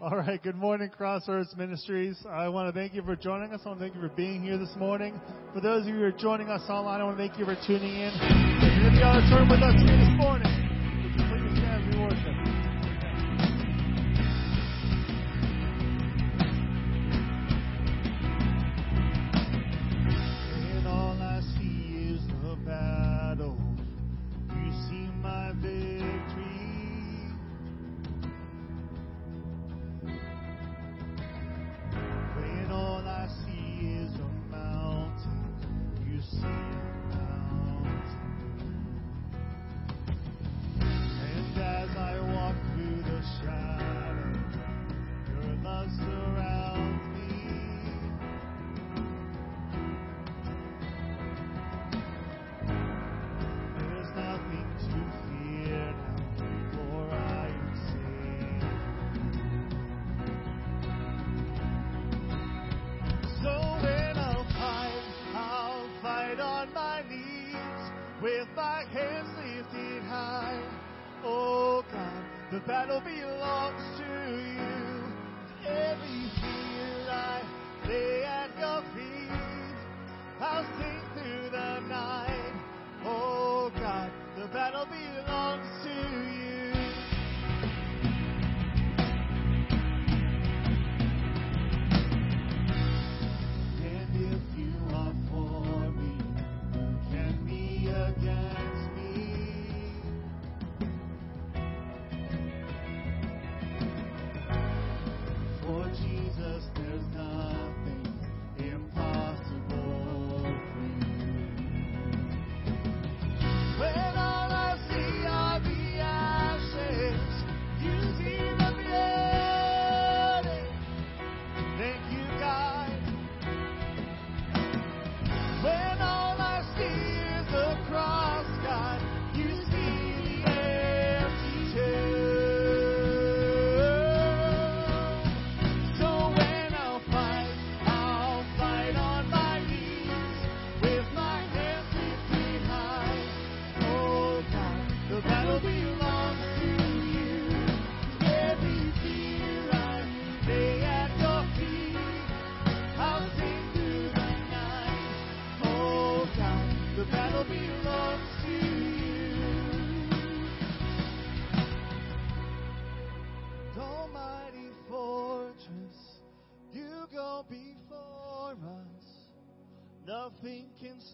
All right. Good morning, Crossroads Ministries. I want to thank you for joining us. I want to thank you for being here this morning. For those of you who are joining us online, I want to thank you for tuning in. If you're in the auditorium with us,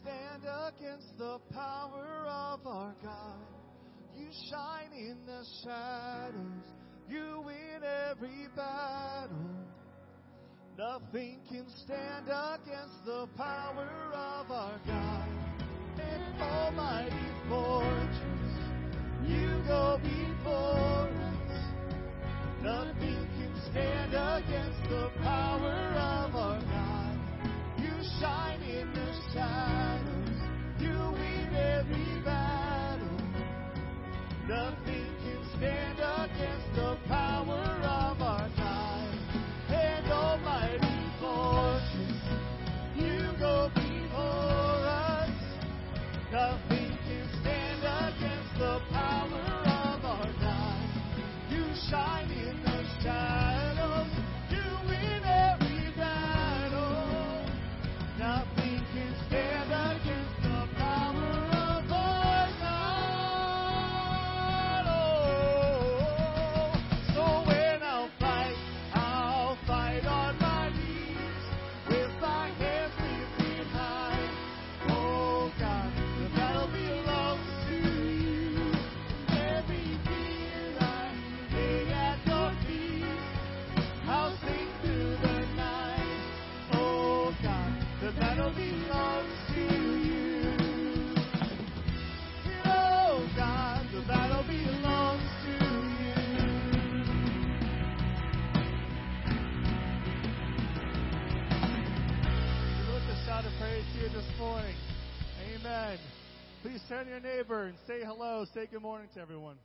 stand against the power of our God. You shine in the shadows. You win every battle. Nothing can stand against the power of our God. An almighty fortress. You go before us. Nothing can stand against the power of our God shine in the shadows. You win every battle. Nothing can stand against the power and say hello, say good morning to everyone.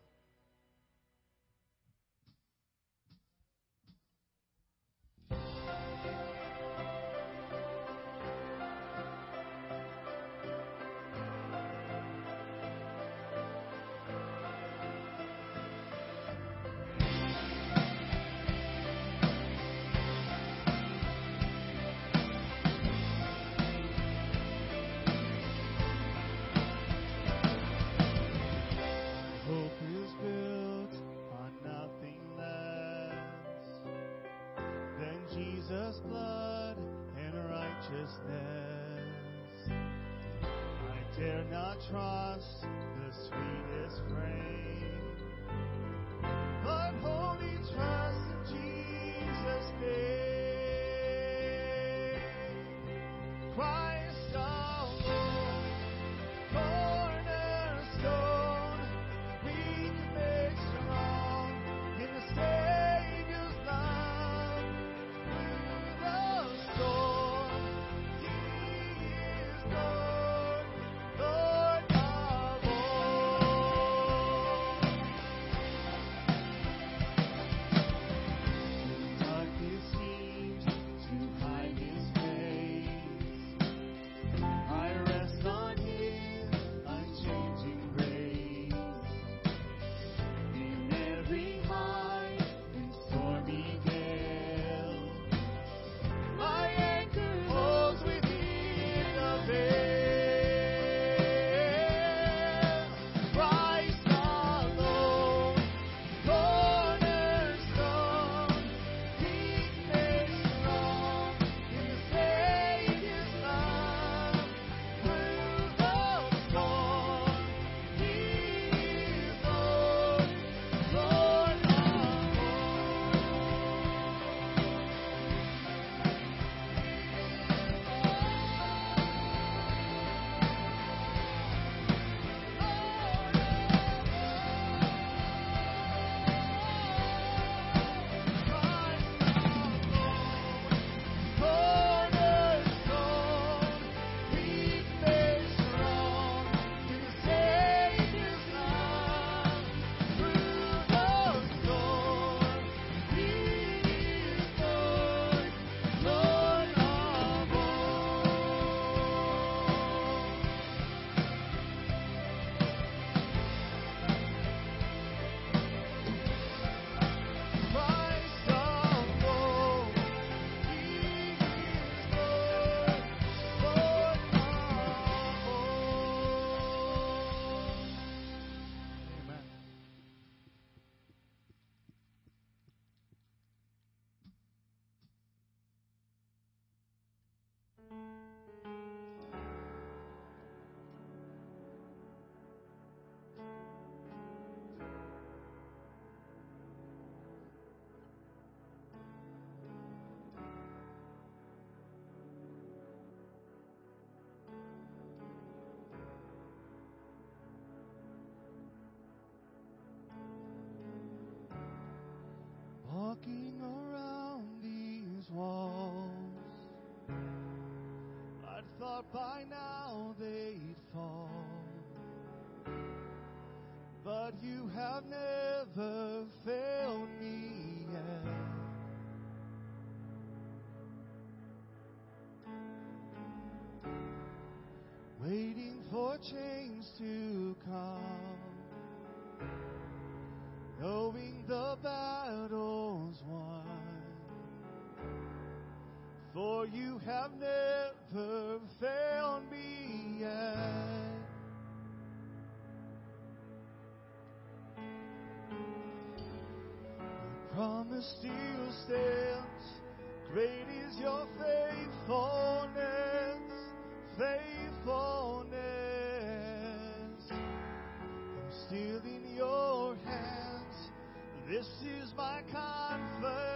by now they'd fall. But you have never failed me yet. Waiting for change. Great is your faithfulness, faithfulness. I'm still in your hands. This is my confidence.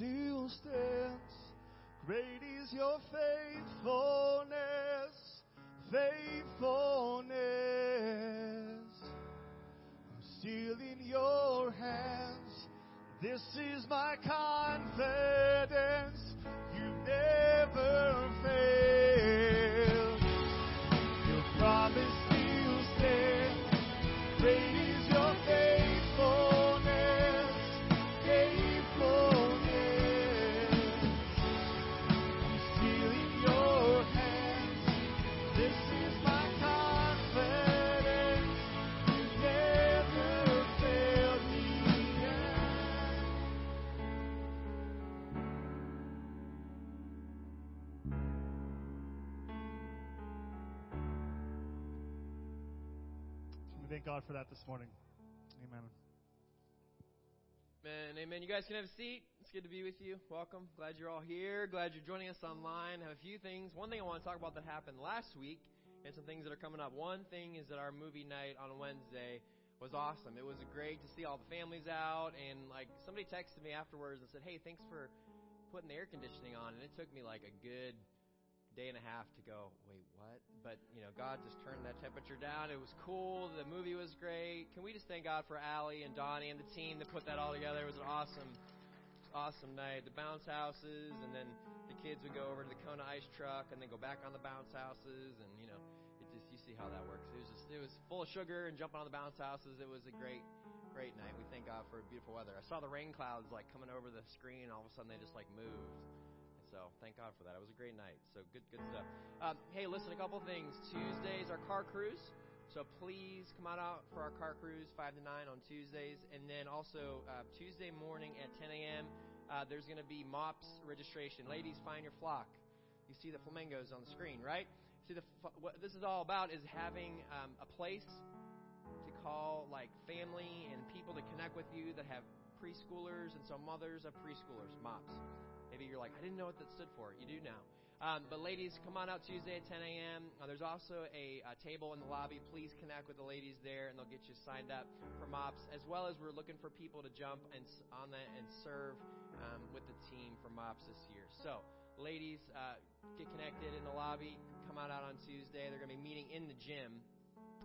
Still stands. Great is your faithfulness, faithfulness. I'm still in your hands. This is my confidence. For that this morning. Amen. Amen. Amen. You guys can have a seat. It's good to be with you. Welcome. Glad you're all here. Glad you're joining us online. have a few things. One thing I want to talk about that happened last week and some things that are coming up. One thing is that our movie night on Wednesday was awesome. It was great to see all the families out and like somebody texted me afterwards and said, "Hey, thanks for putting the air conditioning on." And it took me like a good day and a half to go, wait, what? But, you know, God just turned that temperature down. It was cool. The movie was great. Can we just thank God for Allie and Donnie and the team that put that all together? It was an awesome, awesome night. The bounce houses, and then the kids would go over to the Kona ice truck and then go back on the bounce houses, and, you know, it just, you see how that works. It was just, it was full of sugar and jumping on the bounce houses. It was a great, great night. We thank God for beautiful weather. I saw the rain clouds like coming over the screen, all of a sudden they just like moved. So thank God for that. It was a great night. So good, good stuff. Um, hey, listen, a couple things. Tuesdays our car cruise. So please come on out for our car cruise, five to nine on Tuesdays, and then also uh, Tuesday morning at 10 a.m. Uh, there's going to be MOPS registration. Ladies, find your flock. You see the flamingos on the screen, right? See the what this is all about is having um, a place to call like family and people to connect with you that have preschoolers, and so mothers of preschoolers, MOPS. Maybe you're like, I didn't know what that stood for. You do now. Um, but ladies, come on out Tuesday at 10 a.m. Uh, there's also a, a table in the lobby. Please connect with the ladies there, and they'll get you signed up for MOPS. As well as we're looking for people to jump and on that and serve um, with the team for MOPS this year. So, ladies, uh, get connected in the lobby. Come on out on Tuesday. They're going to be meeting in the gym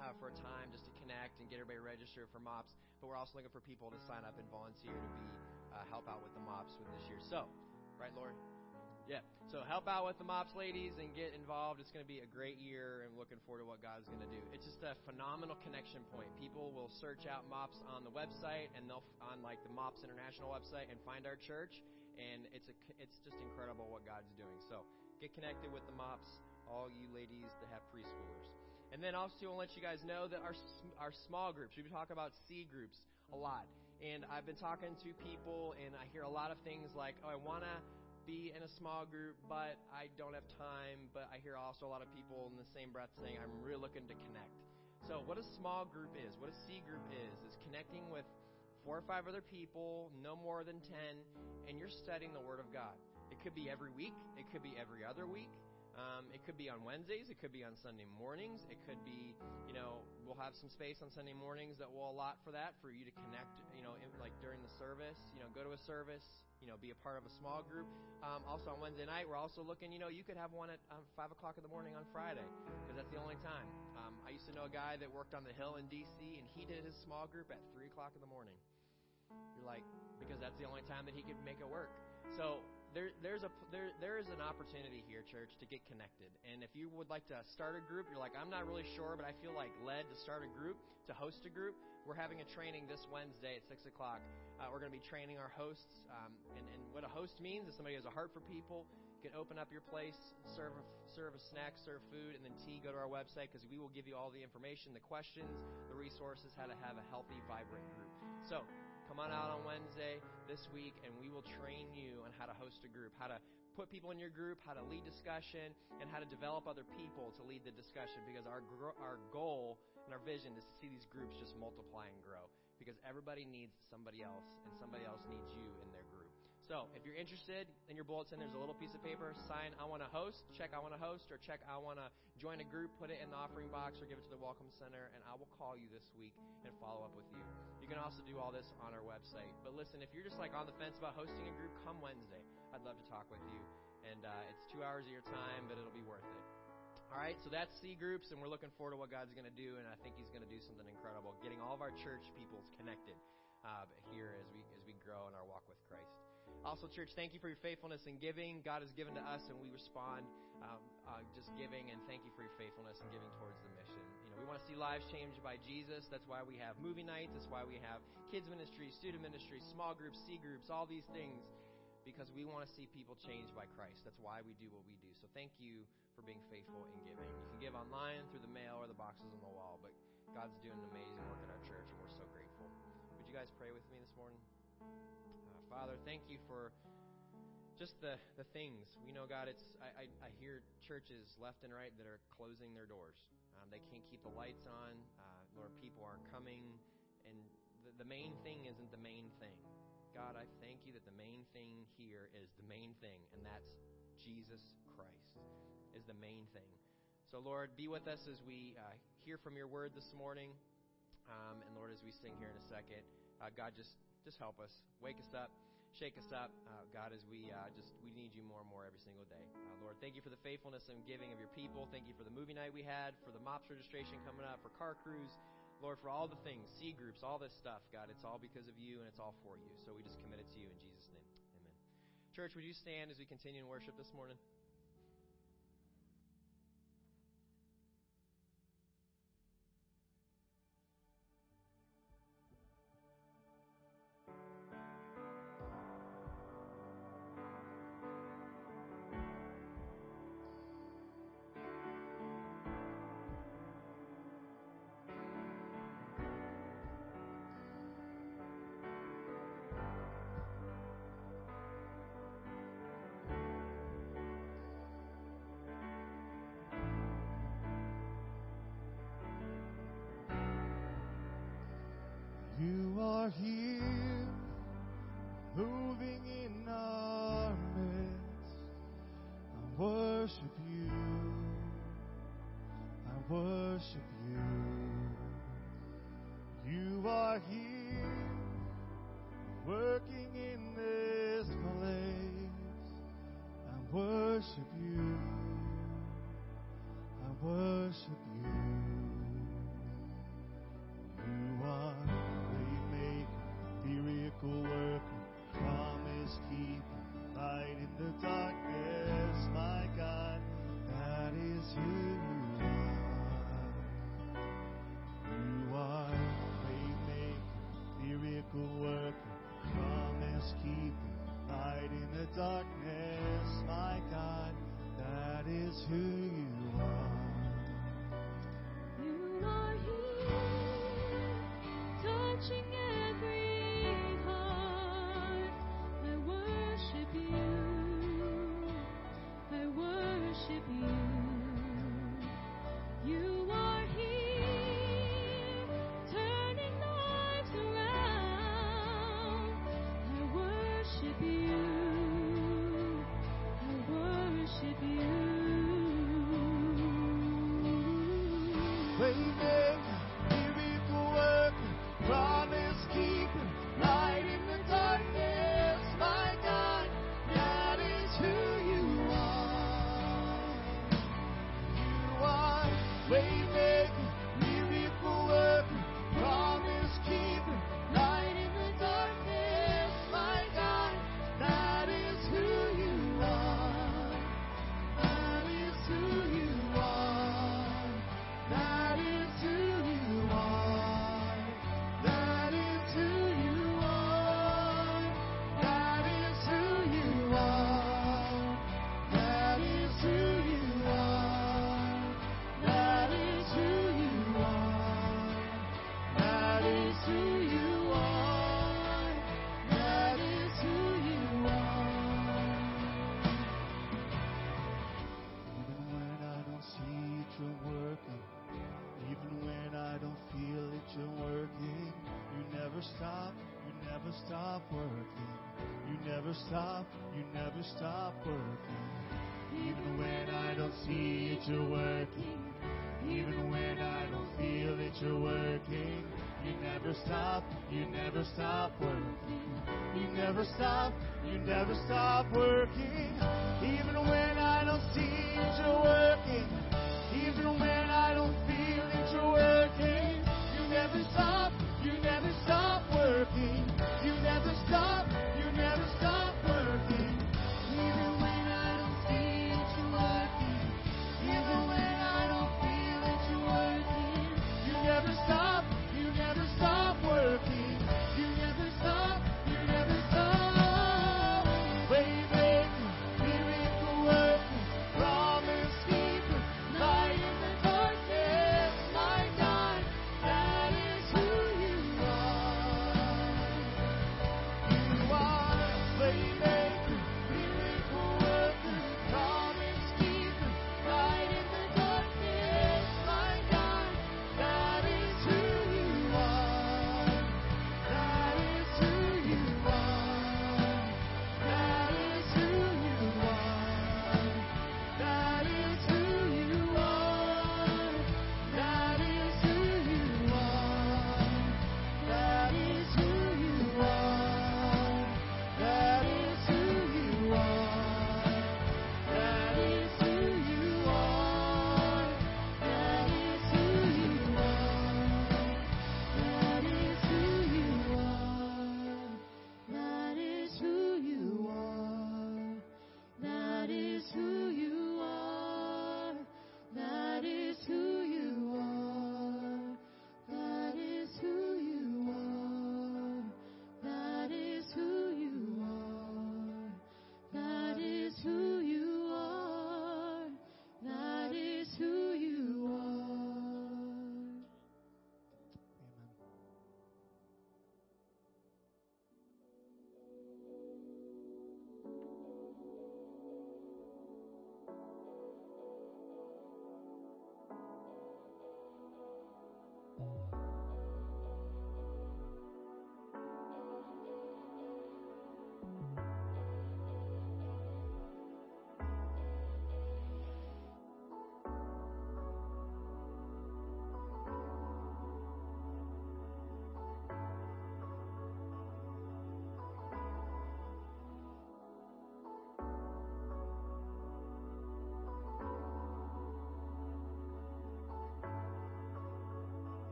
uh, for a time just to connect and get everybody registered for MOPS. But we're also looking for people to sign up and volunteer to be uh, help out with the MOPS with this year. So, right, Lori? Yeah. So help out with the MOPS ladies and get involved. It's going to be a great year and looking forward to what God's going to do. It's just a phenomenal connection point. People will search out MOPS on the website and they'll on like the MOPS International website and find our church and it's a it's just incredible what God's doing. So get connected with the MOPS, all you ladies that have preschoolers. And then also, I want to let you guys know that our our small groups. We've been talking about C groups a lot, and I've been talking to people, and I hear a lot of things like, "Oh, I want to be in a small group, but I don't have time." But I hear also a lot of people in the same breath saying, "I'm really looking to connect." So, what a small group is, what a C group is, is connecting with four or five other people, no more than ten, and you're studying the Word of God. It could be every week. It could be every other week. Um, it could be on Wednesdays. It could be on Sunday mornings. It could be, you know, we'll have some space on Sunday mornings that we'll allot for that, for you to connect, you know, in, like during the service, you know, go to a service, you know, be a part of a small group. Um, also on Wednesday night, we're also looking, you know, you could have one at um, 5 o'clock in the morning on Friday, because that's the only time. Um, I used to know a guy that worked on the Hill in D.C., and he did his small group at 3 o'clock in the morning. You're like, because that's the only time that he could make it work. So there, there's a there, there is an opportunity here, church, to get connected. And if you would like to start a group, you're like, I'm not really sure, but I feel like led to start a group, to host a group. We're having a training this Wednesday at six o'clock. Uh, we're going to be training our hosts, um, and, and what a host means is somebody who has a heart for people. You can open up your place, serve a, serve a snack, serve food, and then tea. Go to our website because we will give you all the information, the questions, the resources, how to have a healthy, vibrant group. So Come on out on Wednesday this week, and we will train you on how to host a group, how to put people in your group, how to lead discussion, and how to develop other people to lead the discussion. Because our our goal and our vision is to see these groups just multiply and grow. Because everybody needs somebody else, and somebody else needs you in their group. So, if you're interested, in your bulletin, there's a little piece of paper. Sign I want to host, check I want to host, or check I want to join a group. Put it in the offering box or give it to the Welcome Center, and I will call you this week and follow up with you. You can also do all this on our website. But listen, if you're just like on the fence about hosting a group, come Wednesday. I'd love to talk with you. And uh, it's two hours of your time, but it'll be worth it. All right, so that's C groups, and we're looking forward to what God's going to do, and I think He's going to do something incredible, getting all of our church peoples connected uh, here as we as we grow in our walk with Christ. Also, church, thank you for your faithfulness in giving. God has given to us, and we respond um, uh, just giving. And thank you for your faithfulness in giving towards the mission. You know, we want to see lives changed by Jesus. That's why we have movie nights. That's why we have kids ministry, student ministry, small groups, C groups, all these things, because we want to see people changed by Christ. That's why we do what we do. So thank you for being faithful in giving. You can give online through the mail or the boxes on the wall, but God's doing amazing work in our church, and we're so grateful. Would you guys pray with me this morning? Father, thank you for just the, the things. We know, God, it's I, I, I hear churches left and right that are closing their doors. Um, they can't keep the lights on. Uh, Lord, people aren't coming. And the, the main thing isn't the main thing. God, I thank you that the main thing here is the main thing, and that's Jesus Christ is the main thing. So, Lord, be with us as we uh, hear from your word this morning. Um, and Lord, as we sing here in a second, uh, God, just just help us. Wake us up. Shake us up, uh, God, as we uh, just we need you more and more every single day. Uh, Lord, thank you for the faithfulness and giving of your people. Thank you for the movie night we had, for the MOPS registration coming up, for car cruise. Lord, for all the things, C groups, all this stuff, God, it's all because of you and it's all for you. So we just commit it to you in Jesus' name. Amen. Church, would you stand as we continue in worship this morning? Waymaker, stop working. You never stop, you never stop working. Even when I don't see you're working. Even when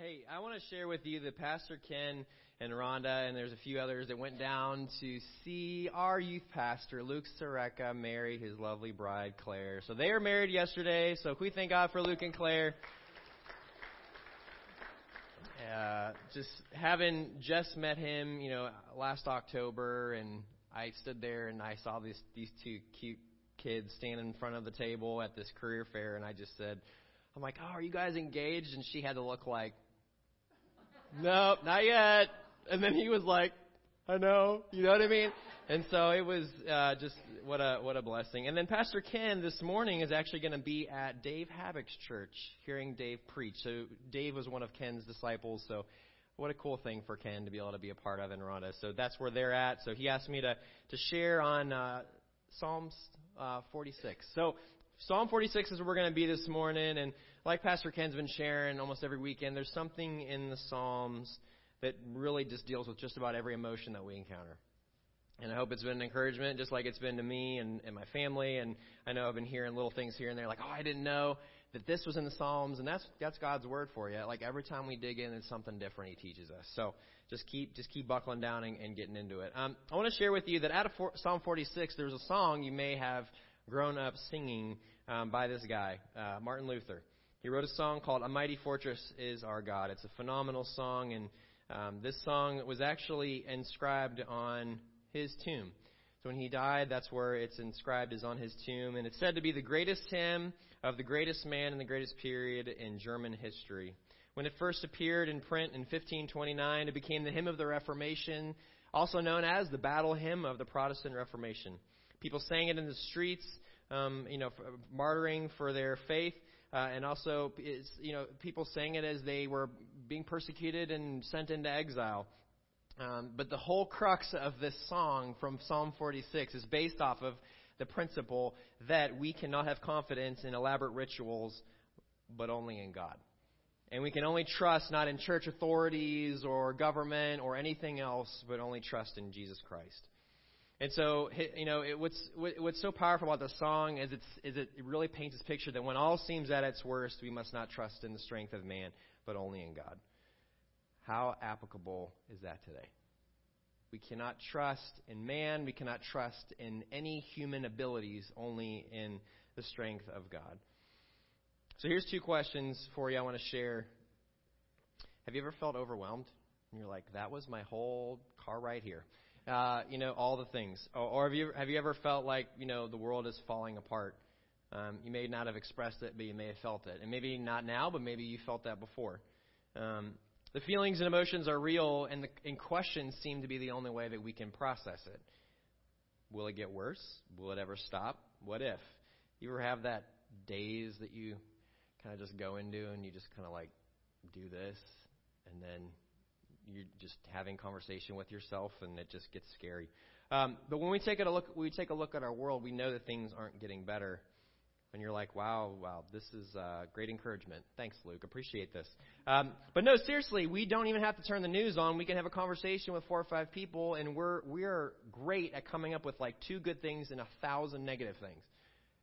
Hey, I want to share with you that Pastor Ken and Rhonda, and there's a few others that went down to see our youth pastor, Luke Sareka, marry his lovely bride, Claire. So they were married yesterday, so we thank God for Luke and Claire? Uh, just having just met him, you know, last October, and I stood there and I saw these these two cute kids standing in front of the table at this career fair, and I just said, I'm like, oh, are you guys engaged? And she had to look like, nope, not yet. And then he was like, I know, you know what I mean? And so it was uh, just what a what a blessing. And then Pastor Ken this morning is actually going to be at Dave Havock's church, hearing Dave preach. So Dave was one of Ken's disciples. So what a cool thing for Ken to be able to be a part of in Rhonda. So that's where they're at. So he asked me to to share on uh, Psalms uh, 46. So Psalm 46 is where we're going to be this morning, and like Pastor Ken's been sharing almost every weekend, there's something in the Psalms that really just deals with just about every emotion that we encounter. And I hope it's been an encouragement, just like it's been to me and, and my family. And I know I've been hearing little things here and there, like, oh, I didn't know that this was in the Psalms, and that's that's God's word for you. Like every time we dig in, it's something different He teaches us. So just keep just keep buckling down and, and getting into it. Um, I want to share with you that out of for, Psalm 46, there's a song you may have grown up singing um, by this guy, uh, Martin Luther. He wrote a song called "A Mighty Fortress Is Our God." It's a phenomenal song, and um, this song was actually inscribed on his tomb. So when he died, that's where it's inscribed is on his tomb, and it's said to be the greatest hymn of the greatest man in the greatest period in German history. When it first appeared in print in 1529, it became the hymn of the Reformation, also known as the battle hymn of the Protestant Reformation. People sang it in the streets, um, you know, martyring for their faith. Uh, and also it's, you know people sang it as they were being persecuted and sent into exile. Um, but the whole crux of this song from Psalm 46 is based off of the principle that we cannot have confidence in elaborate rituals, but only in God. And we can only trust not in church authorities or government or anything else, but only trust in Jesus Christ. And so, you know, it, what's what's so powerful about the song is, it's, is it really paints this picture that when all seems at its worst, we must not trust in the strength of man, but only in God. How applicable is that today? We cannot trust in man. We cannot trust in any human abilities, only in the strength of God. So here's two questions for you I want to share. Have you ever felt overwhelmed? And you're like, that was my whole car right here. Uh, you know, all the things. Or, or, have you have you ever felt like you know the world is falling apart? Um, you may not have expressed it, but you may have felt it, and maybe not now, but maybe you felt that before. Um, the feelings and emotions are real, and, the, and questions seem to be the only way that we can process it. Will it get worse? Will it ever stop? What if? You ever have that daze that you kind of just go into, and you just kind of like do this, and then you're just having conversation with yourself, and it just gets scary. Um, but when we take a look, we take a look at our world, we know that things aren't getting better. And you're like, wow, wow, this is uh, great encouragement. Thanks, Luke. Appreciate this. Um, but no, seriously, we don't even have to turn the news on. We can have a conversation with four or five people, and we're we're great at coming up with like two good things and a thousand negative things.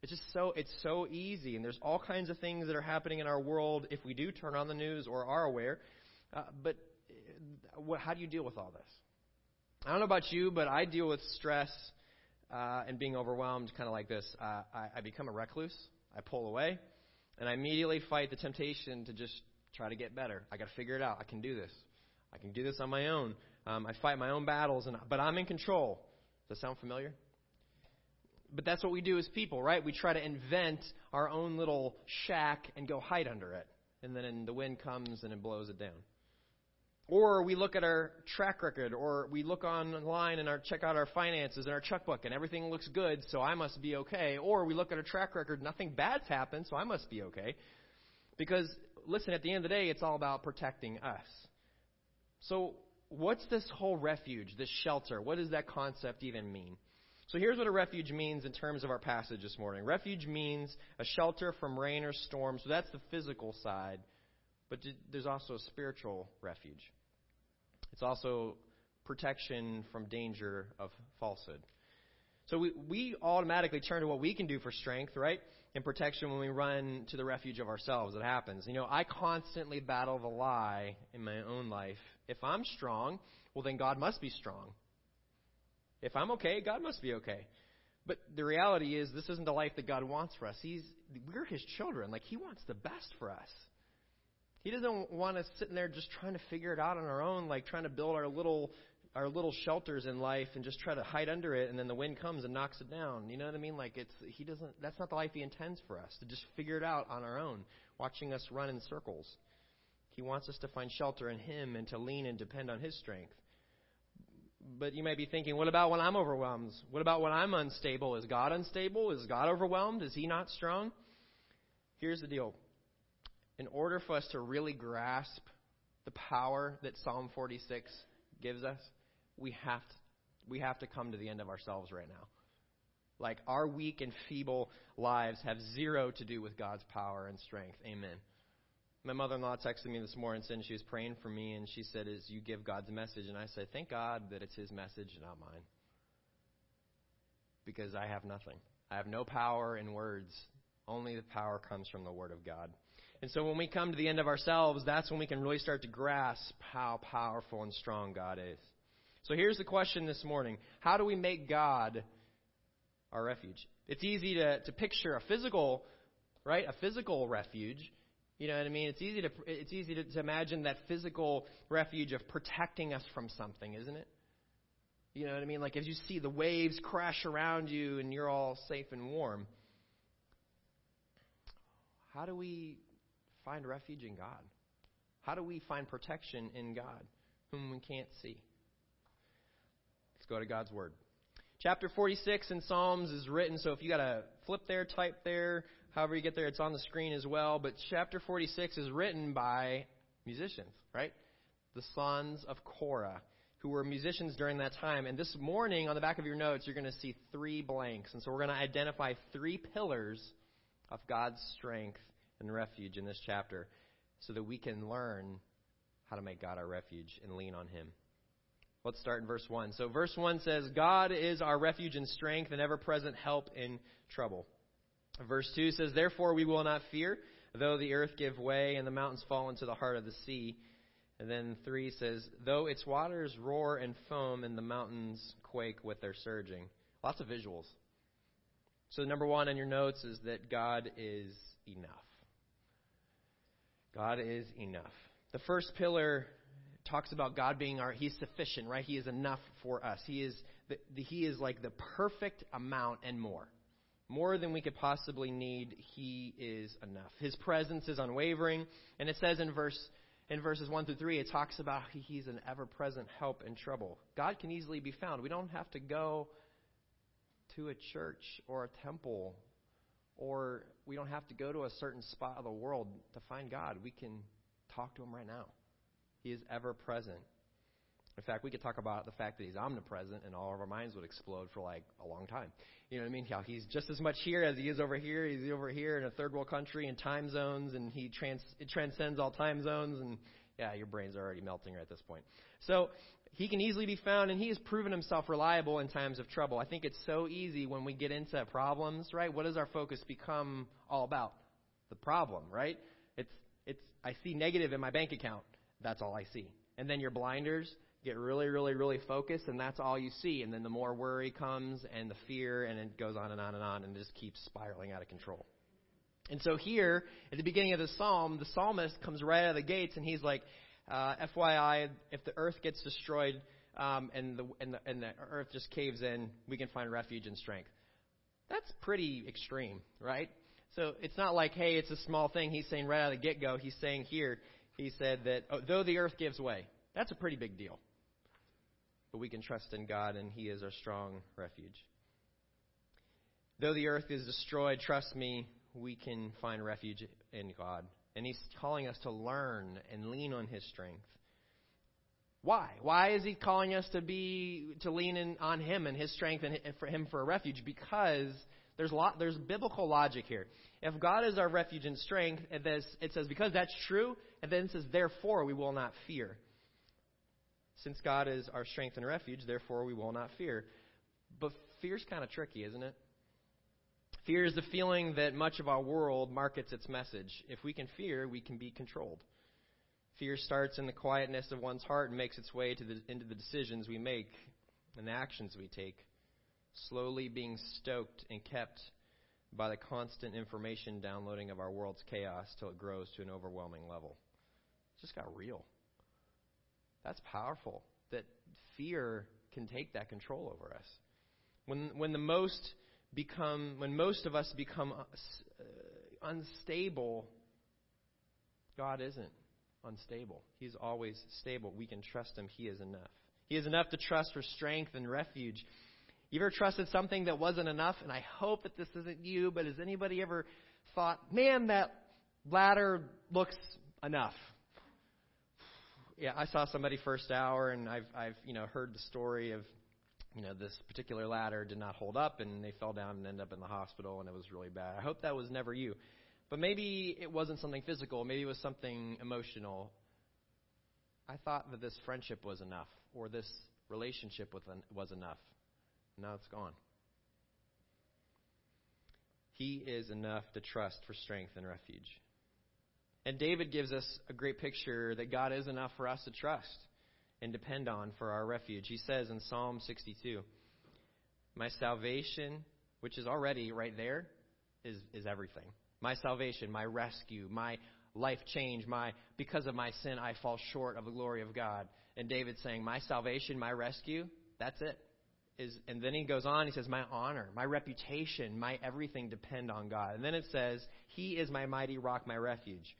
It's just so it's so easy, and there's all kinds of things that are happening in our world if we do turn on the news or are aware. Uh, but what, how do you deal with all this? I don't know about you, but I deal with stress uh, and being overwhelmed kind of like this. Uh, I, I become a recluse. I pull away, and I immediately fight the temptation to just try to get better. I got to figure it out. I can do this. I can do this on my own. Um, I fight my own battles, and but I'm in control. Does that sound familiar? But that's what we do as people, right? We try to invent our own little shack and go hide under it, and then the wind comes and it blows it down. Or we look at our track record, or we look online and our, check out our finances and our checkbook, and everything looks good, so I must be okay. Or we look at our track record, nothing bad's happened, so I must be okay. Because, listen, at the end of the day, it's all about protecting us. So, what's this whole refuge, this shelter? What does that concept even mean? So, here's what a refuge means in terms of our passage this morning. Refuge means a shelter from rain or storm, so that's the physical side. But there's also a spiritual refuge. It's also protection from danger of falsehood. So we, we automatically turn to what we can do for strength, right? And protection when we run to the refuge of ourselves. It happens. You know, I constantly battle the lie in my own life. If I'm strong, well, then God must be strong. If I'm okay, God must be okay. But the reality is, this isn't the life that God wants for us. He's, we're His children. Like, He wants the best for us. He doesn't want us sitting there just trying to figure it out on our own, like trying to build our little our little shelters in life and just try to hide under it and then the wind comes and knocks it down. You know what I mean? Like it's he doesn't that's not the life he intends for us to just figure it out on our own, watching us run in circles. He wants us to find shelter in him and to lean and depend on his strength. But you may be thinking, what about when I'm overwhelmed? What about when I'm unstable? Is God unstable? Is God overwhelmed? Is he not strong? Here's the deal in order for us to really grasp the power that Psalm 46 gives us, we have to, we have to come to the end of ourselves right now. Like our weak and feeble lives have zero to do with God's power and strength. Amen. My mother-in-law texted me this morning and she was praying for me and she said, "As you give God's message," and I said, "Thank God that it's His message, not mine, because I have nothing. I have no power in words. Only the power comes from the Word of God." And so when we come to the end of ourselves, that's when we can really start to grasp how powerful and strong God is. So here's the question this morning How do we make God our refuge? It's easy to, to picture a physical, right? A physical refuge. You know what I mean? It's easy to it's easy to, to imagine that physical refuge of protecting us from something, isn't it? You know what I mean? Like if you see the waves crash around you and you're all safe and warm. How do we find refuge in God? How do we find protection in God, whom we can't see? Let's go to God's Word. Chapter 46 in Psalms is written, so if you got to flip there, type there, however you get there, it's on the screen as well. But chapter 46 is written by musicians, right? The sons of Korah, who were musicians during that time. And this morning, on the back of your notes, you're going to see three blanks. And so we're going to identify three pillars of God's strength and refuge in this chapter so that we can learn how to make God our refuge and lean on Him. Let's start in verse 1. So, verse 1 says, God is our refuge and strength and ever present help in trouble. Verse 2 says, Therefore we will not fear, though the earth give way and the mountains fall into the heart of the sea. And then 3 says, Though its waters roar and foam and the mountains quake with their surging. Lots of visuals. So, number one on your notes is that God is enough. God is enough. The first pillar talks about God being our, He's sufficient, right? He is enough for us. He is, the, the, he is like the perfect amount and more. More than we could possibly need, He is enough. His presence is unwavering. And it says in verse in verses 1 through 3, it talks about He's an ever present help in trouble. God can easily be found. We don't have to go to a church or a temple, or we don't have to go to a certain spot of the world to find God. We can talk to Him right now. He is ever present. In fact, we could talk about the fact that he's omnipresent, and all of our minds would explode for like a long time. You know what I mean? How he's just as much here as he is over here. He's over here in a third world country in time zones, and he trans it transcends all time zones. And yeah, your brains are already melting right at this point. So he can easily be found, and he has proven himself reliable in times of trouble. I think it's so easy when we get into problems, right? What does our focus become all about? The problem, right? It's it's I see negative in my bank account. That's all I see. And then your blinders get really, really, really focused, and that's all you see. And then the more worry comes, and the fear, and it goes on and on and on, and it just keeps spiraling out of control. And so here, at the beginning of the psalm, the psalmist comes right out of the gates, and he's like, uh, "FYI, if the earth gets destroyed um, and the and the and the earth just caves in, we can find refuge and strength." That's pretty extreme, right? So it's not like, hey, it's a small thing. He's saying right out of the get go. He's saying here, he said that oh, though the earth gives way, that's a pretty big deal. But we can trust in God, and He is our strong refuge. Though the earth is destroyed, trust me, we can find refuge in God. And He's calling us to learn and lean on His strength. Why? Why is He calling us to be to lean in on Him and His strength and for Him for a refuge? Because there's lot, there's biblical logic here. If God is our refuge and strength, it says because that's true, and then it says therefore we will not fear. Since God is our strength and refuge, therefore we will not fear. But fear's kind of tricky, isn't it? Fear is the feeling that much of our world markets its message. If we can fear, we can be controlled. Fear starts in the quietness of one's heart and makes its way to the, into the decisions we make and the actions we take slowly being stoked and kept by the constant information downloading of our world's chaos till it grows to an overwhelming level. It just got real. That's powerful. That fear can take that control over us. When when the most become when most of us become uh, unstable, God isn't unstable. He's always stable. We can trust him. He is enough. He is enough to trust for strength and refuge you ever trusted something that wasn't enough? And I hope that this isn't you, but has anybody ever thought, man, that ladder looks enough? Yeah, I saw somebody first hour, and I've, I've, you know, heard the story of, you know, this particular ladder did not hold up, and they fell down and ended up in the hospital, and it was really bad. I hope that was never you, but maybe it wasn't something physical. Maybe it was something emotional. I thought that this friendship was enough, or this relationship with was enough. Now it's gone. He is enough to trust for strength and refuge. And David gives us a great picture that God is enough for us to trust and depend on for our refuge. He says in Psalm 62, My salvation, which is already right there, is, is everything. My salvation, my rescue, my life change, my because of my sin I fall short of the glory of God. And David saying, My salvation, my rescue, that's it is, and then he goes on, he says, My honor, my reputation, my everything depend on God. And then it says, He is my mighty rock, my refuge.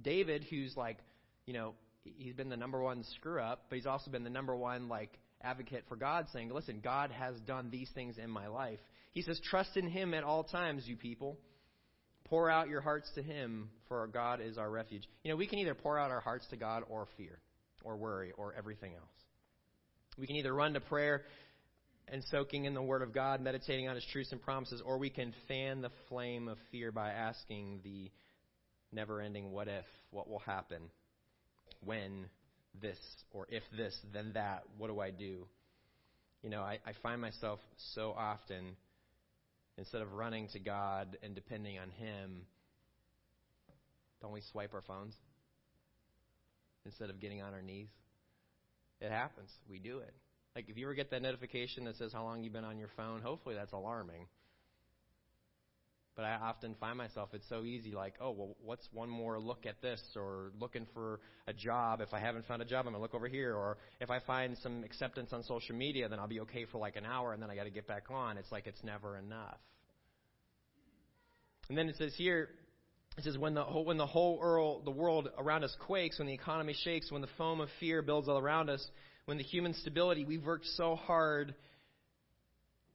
David, who's like, you know, he's been the number one screw up, but he's also been the number one, like, advocate for God, saying, Listen, God has done these things in my life. He says, Trust in Him at all times, you people. Pour out your hearts to Him, for God is our refuge. You know, we can either pour out our hearts to God or fear, or worry, or everything else. We can either run to prayer and soaking in the Word of God, meditating on His truths and promises, or we can fan the flame of fear by asking the never ending what if, what will happen, when this, or if this, then that, what do I do? You know, I, I find myself so often, instead of running to God and depending on Him, don't we swipe our phones instead of getting on our knees? It happens. We do it. Like if you ever get that notification that says how long you've been on your phone, hopefully that's alarming. But I often find myself, it's so easy, like, oh, well, what's one more look at this? Or looking for a job. If I haven't found a job, I'm going to look over here. Or if I find some acceptance on social media, then I'll be okay for like an hour and then I got to get back on. It's like it's never enough. And then it says here, it says, when the whole, when the whole world, the world around us quakes, when the economy shakes, when the foam of fear builds all around us, when the human stability we've worked so hard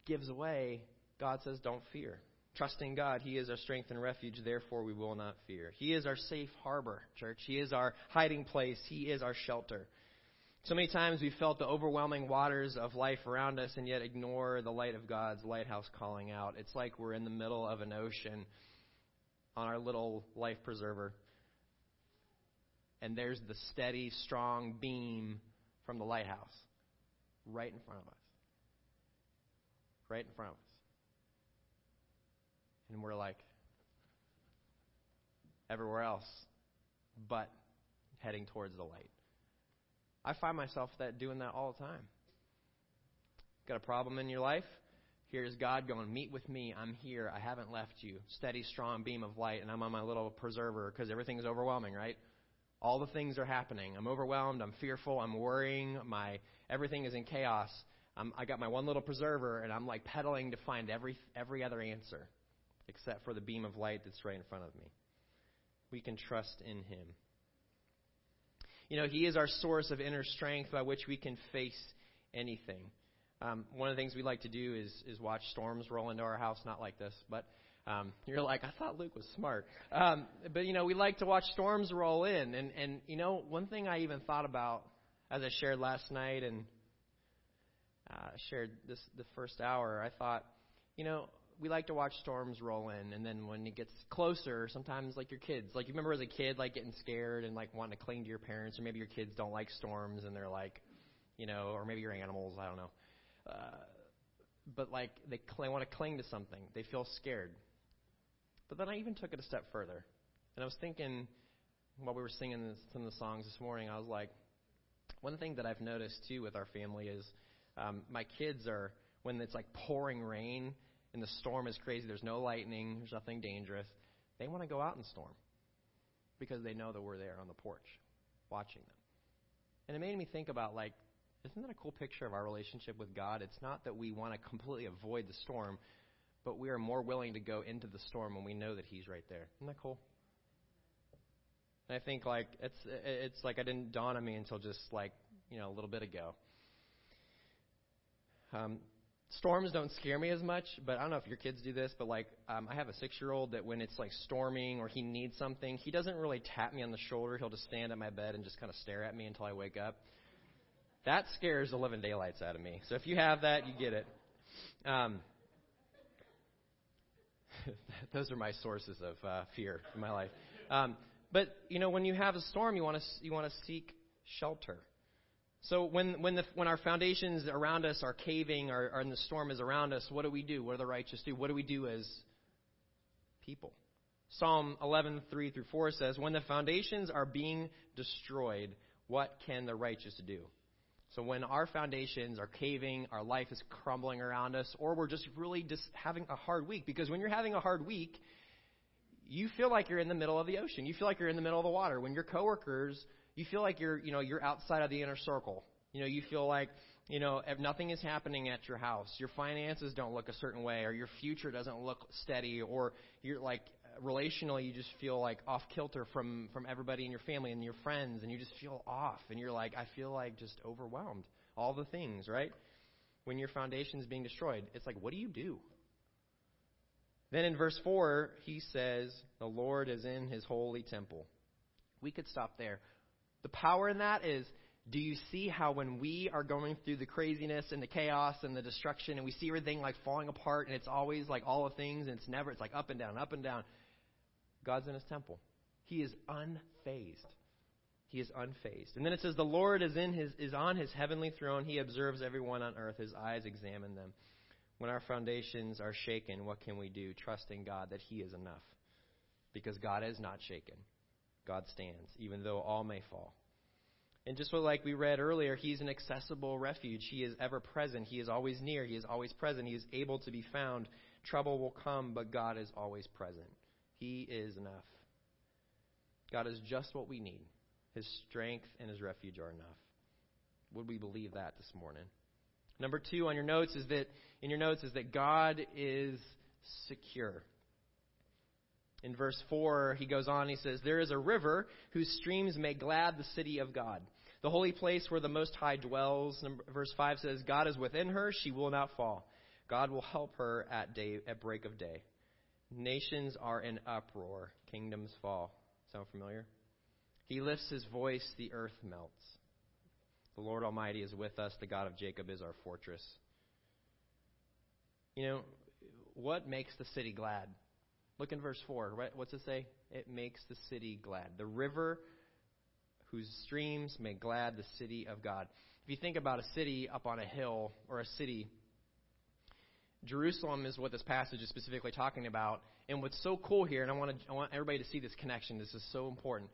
gives away, God says, don't fear. Trusting God, He is our strength and refuge, therefore we will not fear. He is our safe harbor, church. He is our hiding place. He is our shelter. So many times we felt the overwhelming waters of life around us and yet ignore the light of God's lighthouse calling out. It's like we're in the middle of an ocean on our little life preserver. And there's the steady, strong beam from the lighthouse right in front of us. Right in front of us. And we're like everywhere else but heading towards the light. I find myself that doing that all the time. Got a problem in your life? Here's God going, Meet with me. I'm here. I haven't left you. Steady, strong beam of light, and I'm on my little preserver because everything's overwhelming, right? All the things are happening. I'm overwhelmed. I'm fearful. I'm worrying. My everything is in chaos. I'm, I got my one little preserver, and I'm like pedaling to find every every other answer, except for the beam of light that's right in front of me. We can trust in Him. You know, He is our source of inner strength by which we can face anything. Um, one of the things we like to do is is watch storms roll into our house. Not like this, but um, you're like, I thought Luke was smart. Um, but you know, we like to watch storms roll in, and and you know, one thing I even thought about as I shared last night and uh, shared this the first hour, I thought, you know, we like to watch storms roll in, and then when it gets closer, sometimes like your kids, like you remember as a kid, like getting scared and like wanting to cling to your parents, or maybe your kids don't like storms and they're like, you know, or maybe your animals, I don't know. Uh, but like they, cl- want to cling to something. They feel scared. But then I even took it a step further. And I was thinking, while we were singing this, some of the songs this morning, I was like, one thing that I've noticed too with our family is um, my kids are, when it's like pouring rain and the storm is crazy, there's no lightning, there's nothing dangerous, they want to go out and storm because they know that we're there on the porch watching them. And it made me think about like isn't that a cool picture of our relationship with God? It's not that we want to completely avoid the storm, but we are more willing to go into the storm when we know that He's right there. Isn't that cool? And I think like it's it's like I didn't dawn on me until just like you know a little bit ago. Um, storms don't scare me as much, but I don't know if your kids do this, but like um, I have a six-year-old that when it's like storming or he needs something, he doesn't really tap me on the shoulder. He'll just stand at my bed and just kind of stare at me until I wake up. That scares the living daylights out of me. So if you have that, you get it. Um, those are my sources of uh, fear in my life. Um, but you know, when you have a storm, you want to you want to seek shelter. So when when the when our foundations around us are caving, or, or the storm is around us, what do we do? What do the righteous do? What do we do as people? Psalm 11, 3 through 4 says, When the foundations are being destroyed, what can the righteous do? So when our foundations are caving, our life is crumbling around us, or we're just really just having a hard week, because when you're having a hard week, you feel like you're in the middle of the ocean. You feel like you're in the middle of the water. When your coworkers, you feel like you're, you know, you're outside of the inner circle. You know, you feel like, you know, if nothing is happening at your house. Your finances don't look a certain way, or your future doesn't look steady, or you're like relationally you just feel like off kilter from from everybody in your family and your friends and you just feel off and you're like I feel like just overwhelmed. all the things, right? When your foundation is being destroyed, it's like, what do you do? Then in verse 4, he says, The Lord is in his holy temple. We could stop there. The power in that is do you see how when we are going through the craziness and the chaos and the destruction and we see everything like falling apart and it's always like all the things and it's never, it's like up and down, up and down. God's in his temple. He is unfazed. He is unfazed. And then it says, The Lord is, in his, is on his heavenly throne. He observes everyone on earth. His eyes examine them. When our foundations are shaken, what can we do? Trusting God that He is enough. Because God is not shaken. God stands, even though all may fall. And just what, like we read earlier, He's an accessible refuge. He is ever present. He is always near. He is always present. He is able to be found. Trouble will come, but God is always present. He is enough. God is just what we need. His strength and His refuge are enough. Would we believe that this morning? Number two on your notes is that in your notes is that God is secure. In verse 4, he goes on, he says, There is a river whose streams make glad the city of God, the holy place where the Most High dwells. Verse 5 says, God is within her, she will not fall. God will help her at, day, at break of day. Nations are in uproar, kingdoms fall. Sound familiar? He lifts his voice, the earth melts. The Lord Almighty is with us, the God of Jacob is our fortress. You know, what makes the city glad? Look in verse 4. Right? What's it say? It makes the city glad. The river whose streams make glad the city of God. If you think about a city up on a hill or a city, Jerusalem is what this passage is specifically talking about. And what's so cool here, and I want, to, I want everybody to see this connection, this is so important.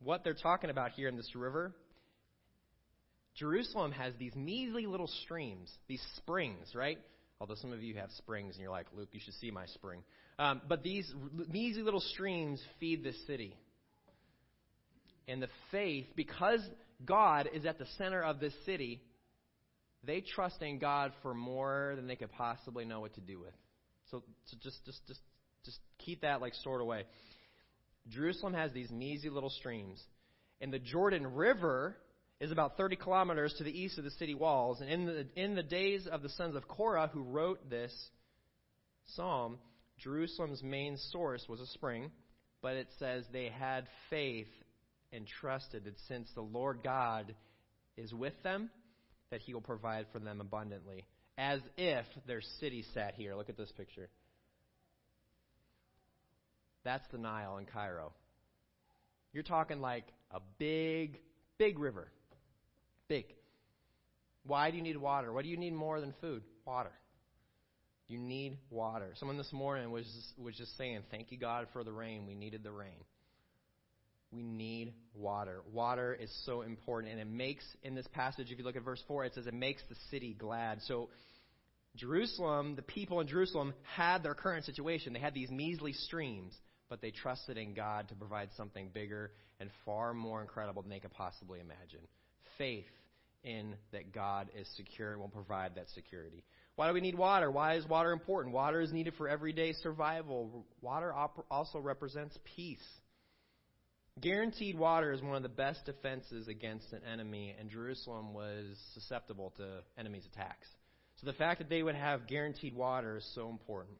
What they're talking about here in this river, Jerusalem has these measly little streams, these springs, right? Although some of you have springs and you're like, Luke, you should see my spring. Um, but these measly little streams feed this city. And the faith, because God is at the center of this city, they trust in God for more than they could possibly know what to do with. So, so just, just, just, just keep that like stored away. Jerusalem has these measly little streams, and the Jordan River is about 30 kilometers to the east of the city walls. And in the, in the days of the sons of Korah who wrote this psalm, Jerusalem's main source was a spring, but it says they had faith and trusted that since the Lord God is with them, that he will provide for them abundantly, as if their city sat here. Look at this picture. That's the Nile in Cairo. You're talking like a big, big river. Big. Why do you need water? What do you need more than food? Water. You need water. Someone this morning was was just saying, "Thank you God for the rain. We needed the rain." We need water. Water is so important, and it makes in this passage. If you look at verse four, it says it makes the city glad. So, Jerusalem, the people in Jerusalem had their current situation. They had these measly streams, but they trusted in God to provide something bigger and far more incredible than they could possibly imagine. Faith in that God is secure and will provide that security. Why do we need water? Why is water important? Water is needed for everyday survival. Water op- also represents peace. Guaranteed water is one of the best defenses against an enemy, and Jerusalem was susceptible to enemies' attacks. So the fact that they would have guaranteed water is so important.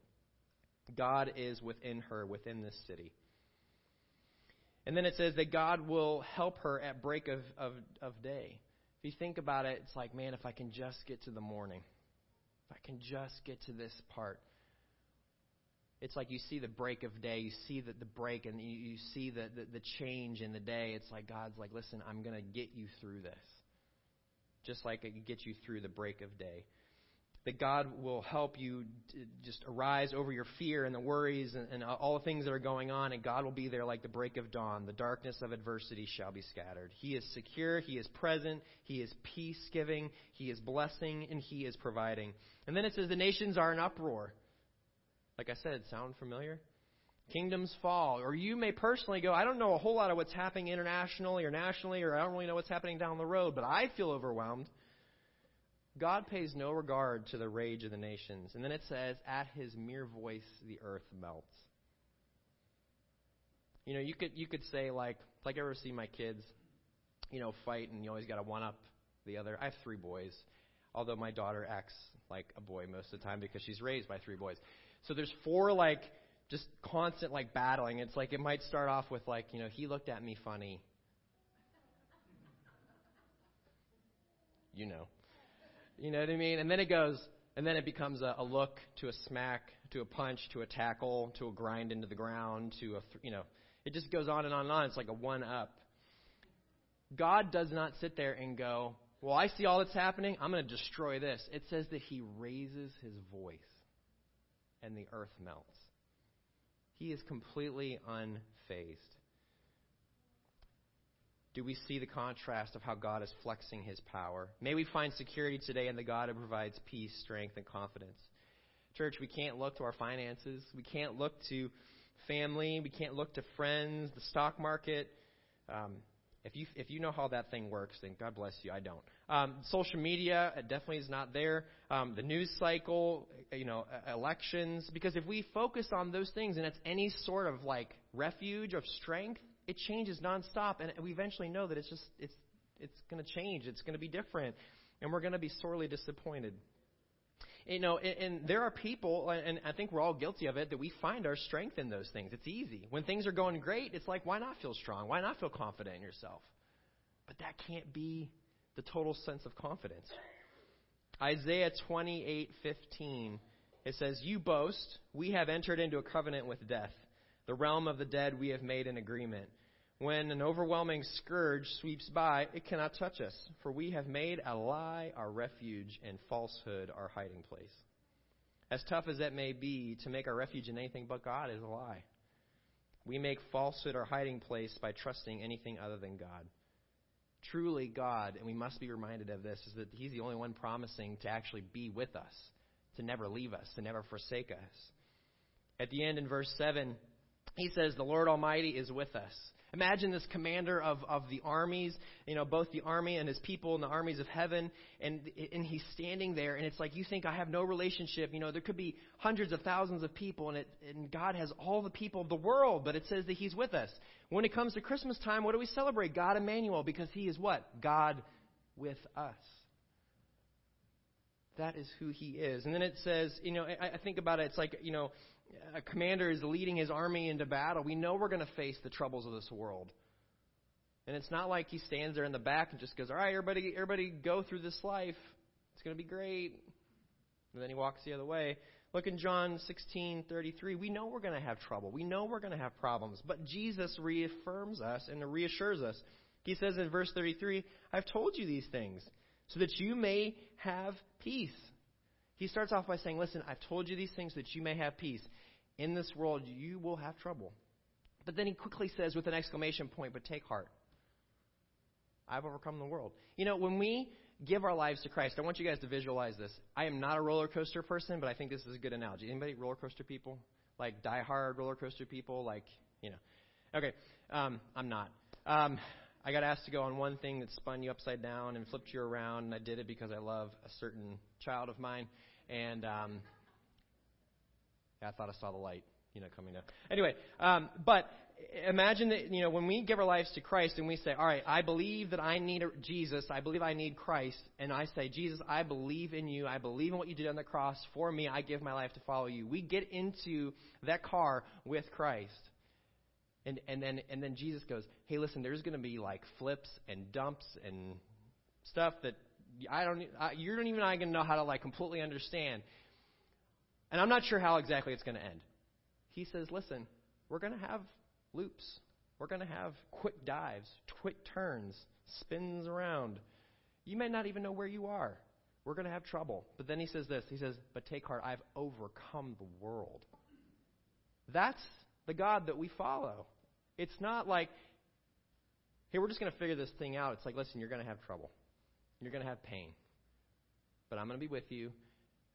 God is within her, within this city. And then it says that God will help her at break of, of, of day. If you think about it, it's like, man, if I can just get to the morning, if I can just get to this part. It's like you see the break of day, you see the, the break, and you, you see the, the, the change in the day. It's like God's like, listen, I'm going to get you through this. Just like it get you through the break of day that God will help you just arise over your fear and the worries and, and, all the things that are going on, and God will be there like the break of dawn. The darkness of adversity shall be scattered. He is secure, He is present, He is peace giving, He is blessing, and He is providing. And then it says the nations are in uproar. Like I said, sound familiar? Kingdoms fall. Or you may personally go, I don't know a whole lot of what's happening internationally or nationally, or I don't really know what's happening down the road, but I feel overwhelmed. God pays no regard to the rage of the nations. And then it says, At his mere voice the earth melts. You know, you could you could say like like I ever see my kids, you know, fight and you always gotta one up the other. I have three boys, although my daughter acts like a boy most of the time because she's raised by three boys. So there's four like just constant like battling. It's like it might start off with like, you know, he looked at me funny. You know. You know what I mean? And then it goes, and then it becomes a, a look to a smack to a punch to a tackle to a grind into the ground to a, you know, it just goes on and on and on. It's like a one up. God does not sit there and go, well, I see all that's happening. I'm going to destroy this. It says that he raises his voice and the earth melts. He is completely unfazed. Do we see the contrast of how God is flexing his power? May we find security today in the God who provides peace, strength, and confidence. Church, we can't look to our finances. We can't look to family. We can't look to friends, the stock market. Um, if you if you know how that thing works, then God bless you. I don't. Um, social media it definitely is not there. Um, the news cycle, you know, elections. Because if we focus on those things and it's any sort of like refuge of strength, it changes nonstop, and we eventually know that it's just it's it's going to change. It's going to be different, and we're going to be sorely disappointed. You know, and, and there are people, and I think we're all guilty of it, that we find our strength in those things. It's easy. When things are going great, it's like, why not feel strong? Why not feel confident in yourself? But that can't be the total sense of confidence. Isaiah 28:15 it says, "You boast, we have entered into a covenant with death. The realm of the dead we have made an agreement. When an overwhelming scourge sweeps by, it cannot touch us, for we have made a lie our refuge and falsehood our hiding place. As tough as that may be, to make our refuge in anything but God is a lie. We make falsehood our hiding place by trusting anything other than God. Truly, God, and we must be reminded of this, is that He's the only one promising to actually be with us, to never leave us, to never forsake us. At the end in verse 7, he says, The Lord Almighty is with us. Imagine this commander of, of the armies, you know, both the army and his people and the armies of heaven, and, and he's standing there, and it's like you think, I have no relationship. You know, there could be hundreds of thousands of people, and, it, and God has all the people of the world, but it says that he's with us. When it comes to Christmas time, what do we celebrate? God Emmanuel, because he is what? God with us. That is who he is. And then it says, you know, I, I think about it, it's like, you know, a commander is leading his army into battle, we know we're going to face the troubles of this world. And it's not like he stands there in the back and just goes, "All right, everybody, everybody, go through this life. It's going to be great." And then he walks the other way. Look in John 16:33. We know we're going to have trouble. We know we're going to have problems, but Jesus reaffirms us and reassures us. He says in verse 33, "I've told you these things so that you may have peace." He starts off by saying, Listen, I've told you these things that you may have peace. In this world, you will have trouble. But then he quickly says, with an exclamation point, But take heart. I've overcome the world. You know, when we give our lives to Christ, I want you guys to visualize this. I am not a roller coaster person, but I think this is a good analogy. Anybody roller coaster people? Like die hard roller coaster people? Like, you know. Okay, um, I'm not. Um, I got asked to go on one thing that spun you upside down and flipped you around, and I did it because I love a certain child of mine. And um, I thought I saw the light, you know, coming down. Anyway, um, but imagine that you know when we give our lives to Christ and we say, "All right, I believe that I need Jesus. I believe I need Christ," and I say, "Jesus, I believe in you. I believe in what you did on the cross for me. I give my life to follow you." We get into that car with Christ. And, and then and then Jesus goes, "Hey, listen, there's going to be like flips and dumps and stuff that I don't I, you don't even I can know how to like completely understand." And I'm not sure how exactly it's going to end. He says, "Listen, we're going to have loops. We're going to have quick dives, quick turns, spins around. You may not even know where you are. We're going to have trouble." But then he says this. He says, "But take heart, I've overcome the world." That's the God that we follow. It's not like, hey, we're just going to figure this thing out. It's like, listen, you're going to have trouble. You're going to have pain. But I'm going to be with you.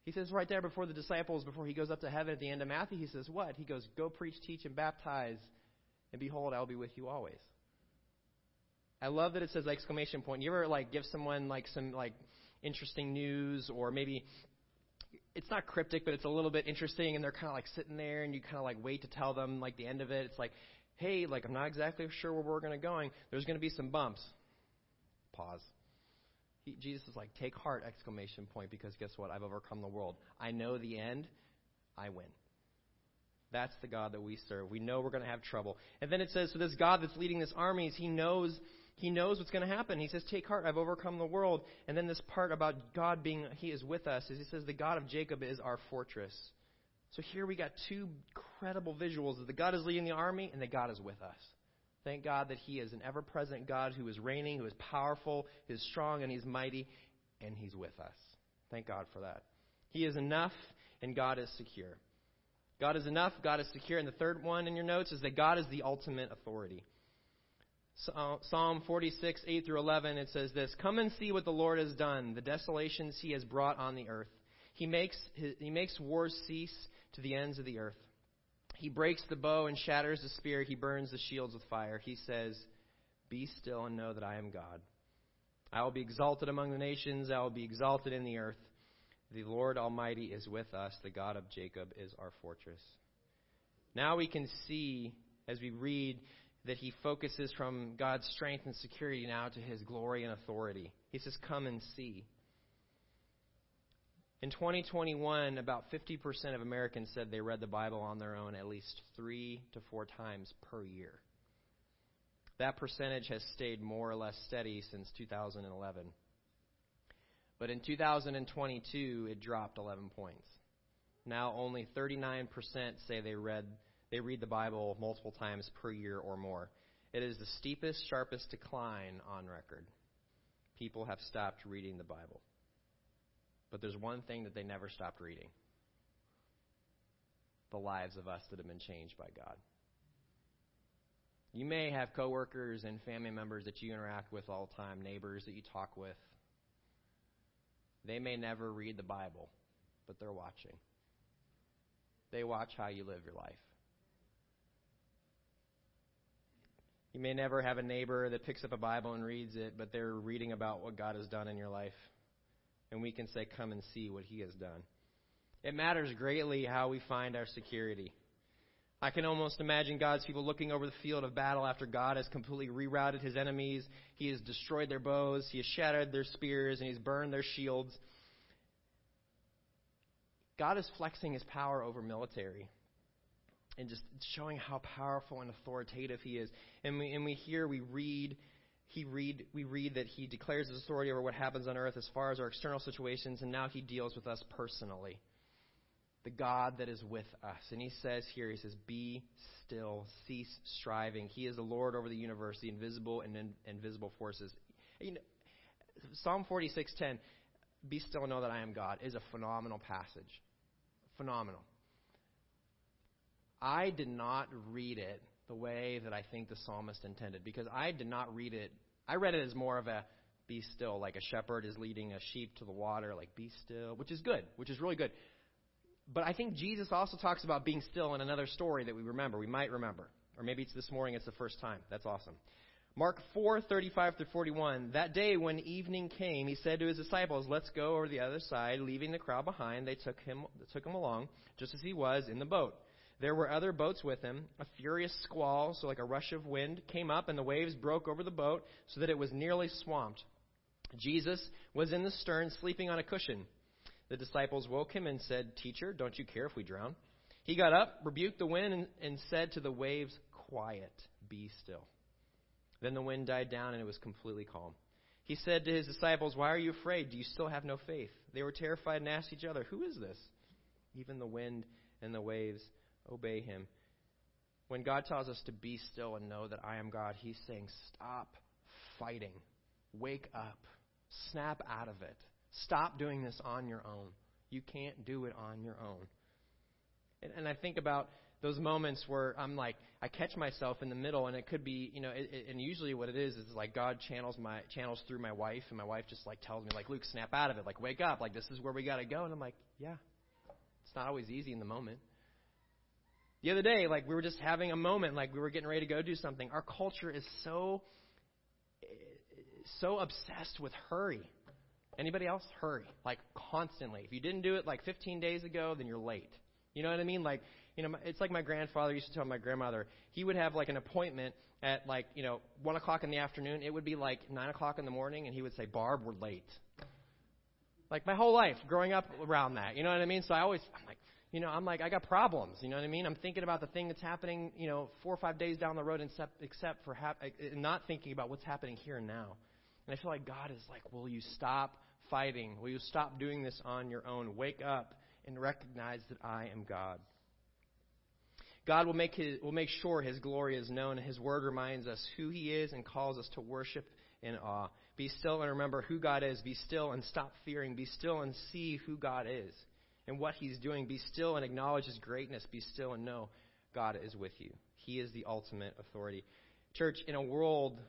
He says right there before the disciples, before he goes up to heaven at the end of Matthew, he says, what? He goes, go preach, teach, and baptize, and behold, I'll be with you always. I love that it says exclamation point. You ever like give someone like some like interesting news or maybe it's not cryptic, but it's a little bit interesting, and they're kind of like sitting there, and you kind of like wait to tell them like the end of it. It's like, hey, like I'm not exactly sure where we're to going. There's to be some bumps. Pause. Jesus is like, take heart, exclamation point, because guess what? I've overcome the world. I know the end. I win. That's the God that we serve. We know we're going to have trouble. And then it says, so this God that's leading this armies, he knows he knows what's going to happen. He says, Take heart, I've overcome the world. And then this part about God being, He is with us, is He says, The God of Jacob is our fortress. So here we got two credible visuals that the God is leading the army and that God is with us. Thank God that He is an ever present God who is reigning, who is powerful, who is strong, and He's mighty, and He's with us. Thank God for that. He is enough, and God is secure. God is enough, God is secure. And the third one in your notes is that God is the ultimate authority. Uh, Psalm 46, 8 through 11, it says this Come and see what the Lord has done, the desolations he has brought on the earth. He makes, he makes wars cease to the ends of the earth. He breaks the bow and shatters the spear. He burns the shields with fire. He says, Be still and know that I am God. I will be exalted among the nations. I will be exalted in the earth. The Lord Almighty is with us. The God of Jacob is our fortress. Now we can see, as we read, that he focuses from God's strength and security now to his glory and authority. He says, Come and see. In 2021, about 50% of Americans said they read the Bible on their own at least three to four times per year. That percentage has stayed more or less steady since 2011. But in 2022, it dropped 11 points. Now only 39% say they read they read the Bible multiple times per year or more. It is the steepest, sharpest decline on record. People have stopped reading the Bible. But there's one thing that they never stopped reading the lives of us that have been changed by God. You may have coworkers and family members that you interact with all the time, neighbors that you talk with. They may never read the Bible, but they're watching. They watch how you live your life. You may never have a neighbor that picks up a Bible and reads it, but they're reading about what God has done in your life. And we can say, Come and see what He has done. It matters greatly how we find our security. I can almost imagine God's people looking over the field of battle after God has completely rerouted his enemies. He has destroyed their bows, he has shattered their spears, and he's burned their shields. God is flexing his power over military and just showing how powerful and authoritative he is. And we, and we hear, we read, he read, we read that he declares his authority over what happens on earth as far as our external situations, and now he deals with us personally. The God that is with us. And he says here, he says, Be still, cease striving. He is the Lord over the universe, the invisible and in, invisible forces. You know, Psalm 46:10, "Be still and know that I am God," is a phenomenal passage. Phenomenal. I did not read it the way that I think the psalmist intended because I did not read it. I read it as more of a be still, like a shepherd is leading a sheep to the water, like be still, which is good, which is really good. But I think Jesus also talks about being still in another story that we remember, we might remember. Or maybe it's this morning, it's the first time. That's awesome. Mark 4:35 through 41. That day when evening came, he said to his disciples, "Let's go over the other side." Leaving the crowd behind, they took him took him along, just as he was in the boat. There were other boats with him. A furious squall, so like a rush of wind, came up, and the waves broke over the boat so that it was nearly swamped. Jesus was in the stern, sleeping on a cushion. The disciples woke him and said, Teacher, don't you care if we drown? He got up, rebuked the wind, and, and said to the waves, Quiet, be still. Then the wind died down, and it was completely calm. He said to his disciples, Why are you afraid? Do you still have no faith? They were terrified and asked each other, Who is this? Even the wind and the waves obey him. When God tells us to be still and know that I am God, he's saying, Stop fighting. Wake up. Snap out of it. Stop doing this on your own. You can't do it on your own. And, and I think about those moments where I'm like, I catch myself in the middle, and it could be, you know, it, it, and usually what it is is like God channels my channels through my wife, and my wife just like tells me, like, Luke, snap out of it, like, wake up, like this is where we got to go, and I'm like, yeah, it's not always easy in the moment. The other day, like we were just having a moment, like we were getting ready to go do something. Our culture is so so obsessed with hurry. Anybody else? Hurry. Like constantly. If you didn't do it like 15 days ago, then you're late. You know what I mean? Like You know, it's like my grandfather used to tell my grandmother. He would have like an appointment at like you know one o'clock in the afternoon. It would be like nine o'clock in the morning, and he would say, "Barb, we're late." Like my whole life, growing up around that. You know what I mean? So I always, I'm like, you know, I'm like, I got problems. You know what I mean? I'm thinking about the thing that's happening, you know, four or five days down the road, except except for hap- uh, not thinking about what's happening here and now. And I feel like God is like, will you stop fighting? Will you stop doing this on your own? Wake up and recognize that I am God. God will make, his, will make sure His glory is known, and His Word reminds us who He is and calls us to worship in awe. Be still and remember who God is. Be still and stop fearing. Be still and see who God is and what He's doing. Be still and acknowledge His greatness. Be still and know God is with you. He is the ultimate authority. Church, in a world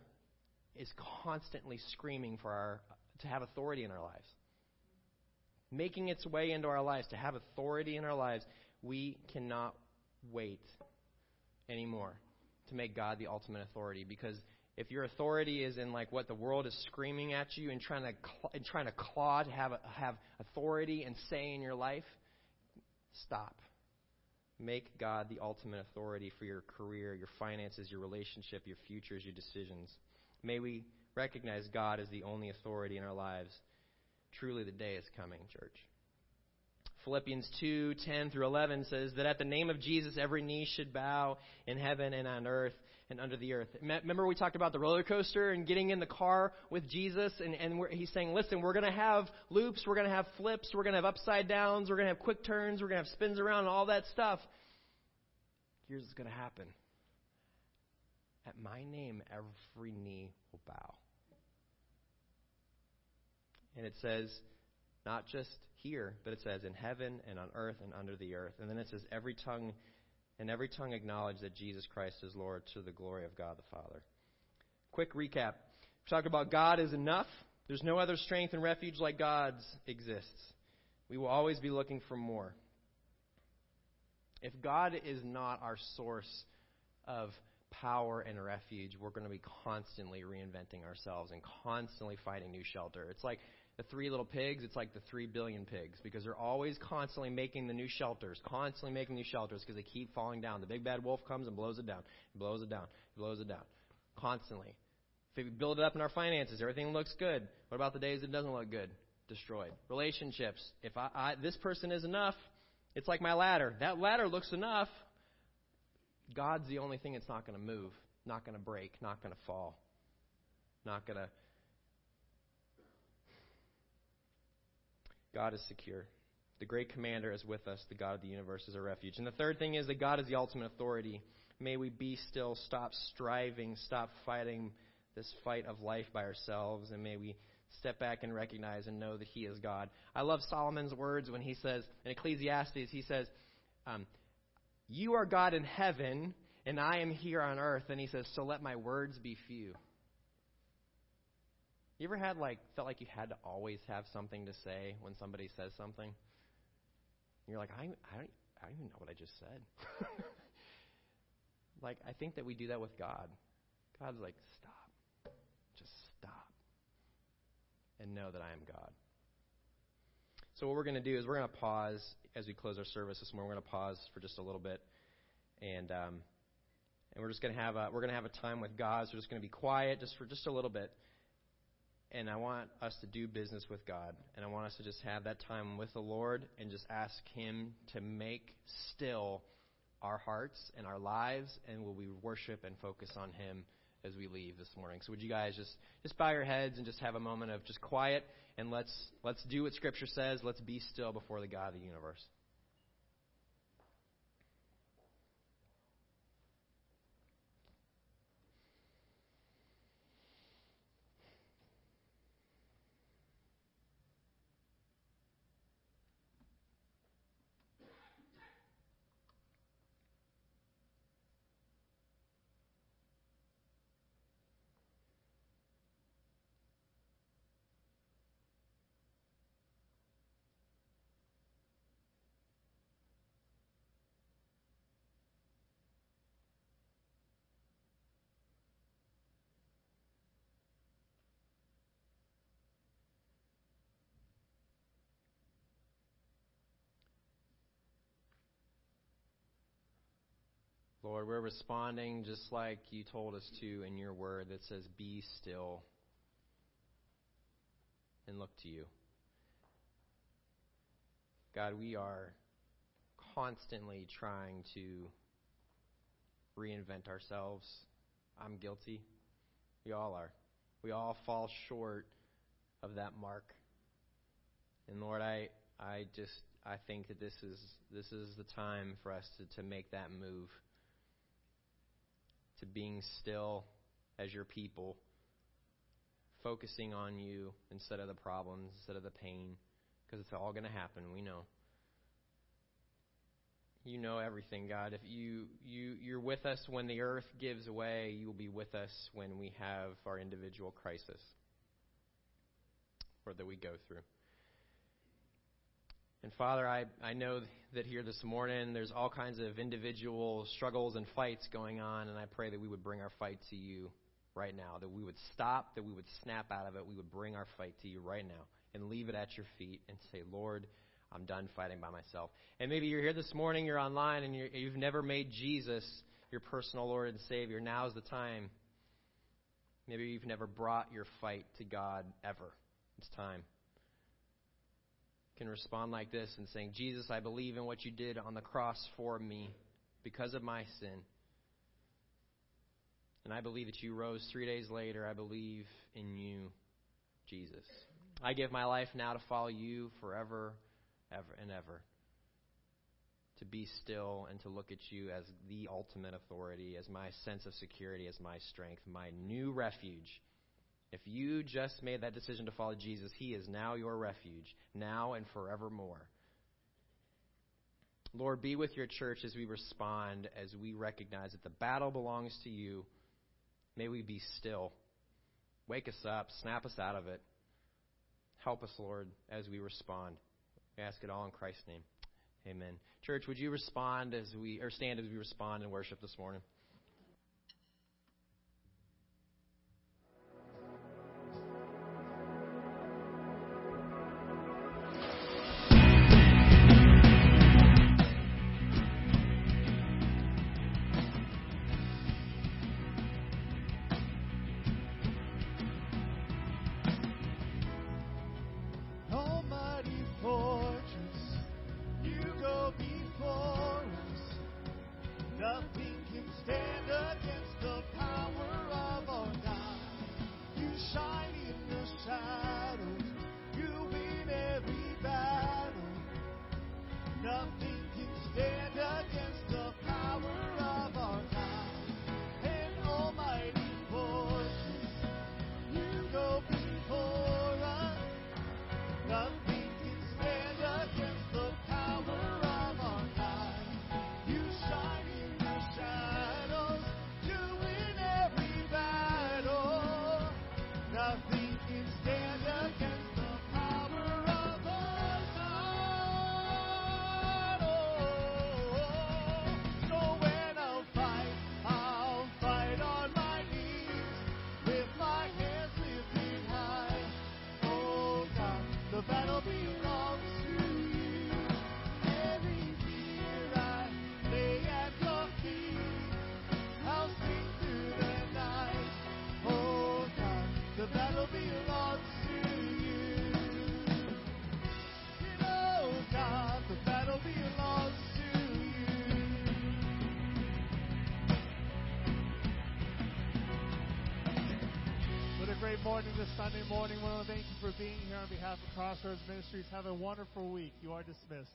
is constantly screaming for our to have authority in our lives. Making its way into our lives, to have authority in our lives, we cannot wait anymore to make God the ultimate authority because if your authority is in like what the world is screaming at you and trying to cl- and trying to claw to have a, have authority and say in your life, stop. Make God the ultimate authority for your career, your finances, your relationship, your futures, your decisions. May we recognize God as the only authority in our lives. Truly, the day is coming, church. Philippians 2 10 through 11 says that at the name of Jesus, every knee should bow in heaven and on earth and under the earth. Remember, we talked about the roller coaster and getting in the car with Jesus, and, and he's saying, listen, we're going to have loops, we're going to have flips, we're going to have upside downs, we're going to have quick turns, we're going to have spins around, and all that stuff. Here's what's going to happen at my name, every knee will bow. And it says, not just here, but it says in heaven and on earth and under the earth. And then it says every tongue and every tongue acknowledge that Jesus Christ is Lord to the glory of God the Father. Quick recap. We talked about God is enough. There's no other strength and refuge like God's exists. We will always be looking for more. If God is not our source of power and refuge, we're going to be constantly reinventing ourselves and constantly finding new shelter. It's like the three little pigs, it's like the three billion pigs because they're always constantly making the new shelters, constantly making new shelters because they keep falling down. The big bad wolf comes and blows it down, blows it down, blows it down, constantly. If we build it up in our finances, everything looks good. What about the days it doesn't look good? Destroyed. Relationships. If I, I this person is enough, it's like my ladder. That ladder looks enough. God's the only thing that's not going to move, not going to break, not going to fall, not going to. God is secure. The great commander is with us. The God of the universe is our refuge. And the third thing is that God is the ultimate authority. May we be still, stop striving, stop fighting this fight of life by ourselves, and may we step back and recognize and know that He is God. I love Solomon's words when he says, in Ecclesiastes, he says, um, You are God in heaven, and I am here on earth. And he says, So let my words be few. You ever had like felt like you had to always have something to say when somebody says something? You're like, I, I, don't, I don't even know what I just said. like, I think that we do that with God. God's like, stop. Just stop. And know that I am God. So, what we're going to do is we're going to pause as we close our service this morning. We're going to pause for just a little bit. And, um, and we're just going to have a, we're going to have a time with God. So, we're just going to be quiet just for just a little bit and I want us to do business with God. And I want us to just have that time with the Lord and just ask Him to make still our hearts and our lives, and will we worship and focus on Him as we leave this morning. So would you guys just just bow your heads and just have a moment of just quiet and let's let's do what Scripture says. Let's be still before the God of the universe. Lord, we're responding just like you told us to in your word that says, Be still and look to you. God, we are constantly trying to reinvent ourselves. I'm guilty. We all are. We all fall short of that mark. And Lord, I I just I think that this is this is the time for us to, to make that move. To being still as your people, focusing on you instead of the problems, instead of the pain, because it's all going to happen, we know. You know everything, God. If you, you you're with us when the earth gives way, you will be with us when we have our individual crisis or that we go through. And Father, I, I know that here this morning there's all kinds of individual struggles and fights going on, and I pray that we would bring our fight to you right now, that we would stop, that we would snap out of it, we would bring our fight to you right now and leave it at your feet and say, Lord, I'm done fighting by myself. And maybe you're here this morning, you're online, and you have never made Jesus your personal Lord and Savior. Now's the time. Maybe you've never brought your fight to God ever. It's time. Can respond like this and saying, Jesus, I believe in what you did on the cross for me because of my sin. And I believe that you rose three days later. I believe in you, Jesus. I give my life now to follow you forever ever and ever. To be still and to look at you as the ultimate authority, as my sense of security, as my strength, my new refuge. If you just made that decision to follow Jesus, He is now your refuge, now and forevermore. Lord, be with your church as we respond, as we recognize that the battle belongs to you. May we be still. Wake us up, snap us out of it. Help us, Lord, as we respond. We ask it all in Christ's name. Amen. Church, would you respond as we or stand as we respond and worship this morning? Morning. I want to thank you for being here on behalf of Crossroads Ministries. Have a wonderful week. You are dismissed.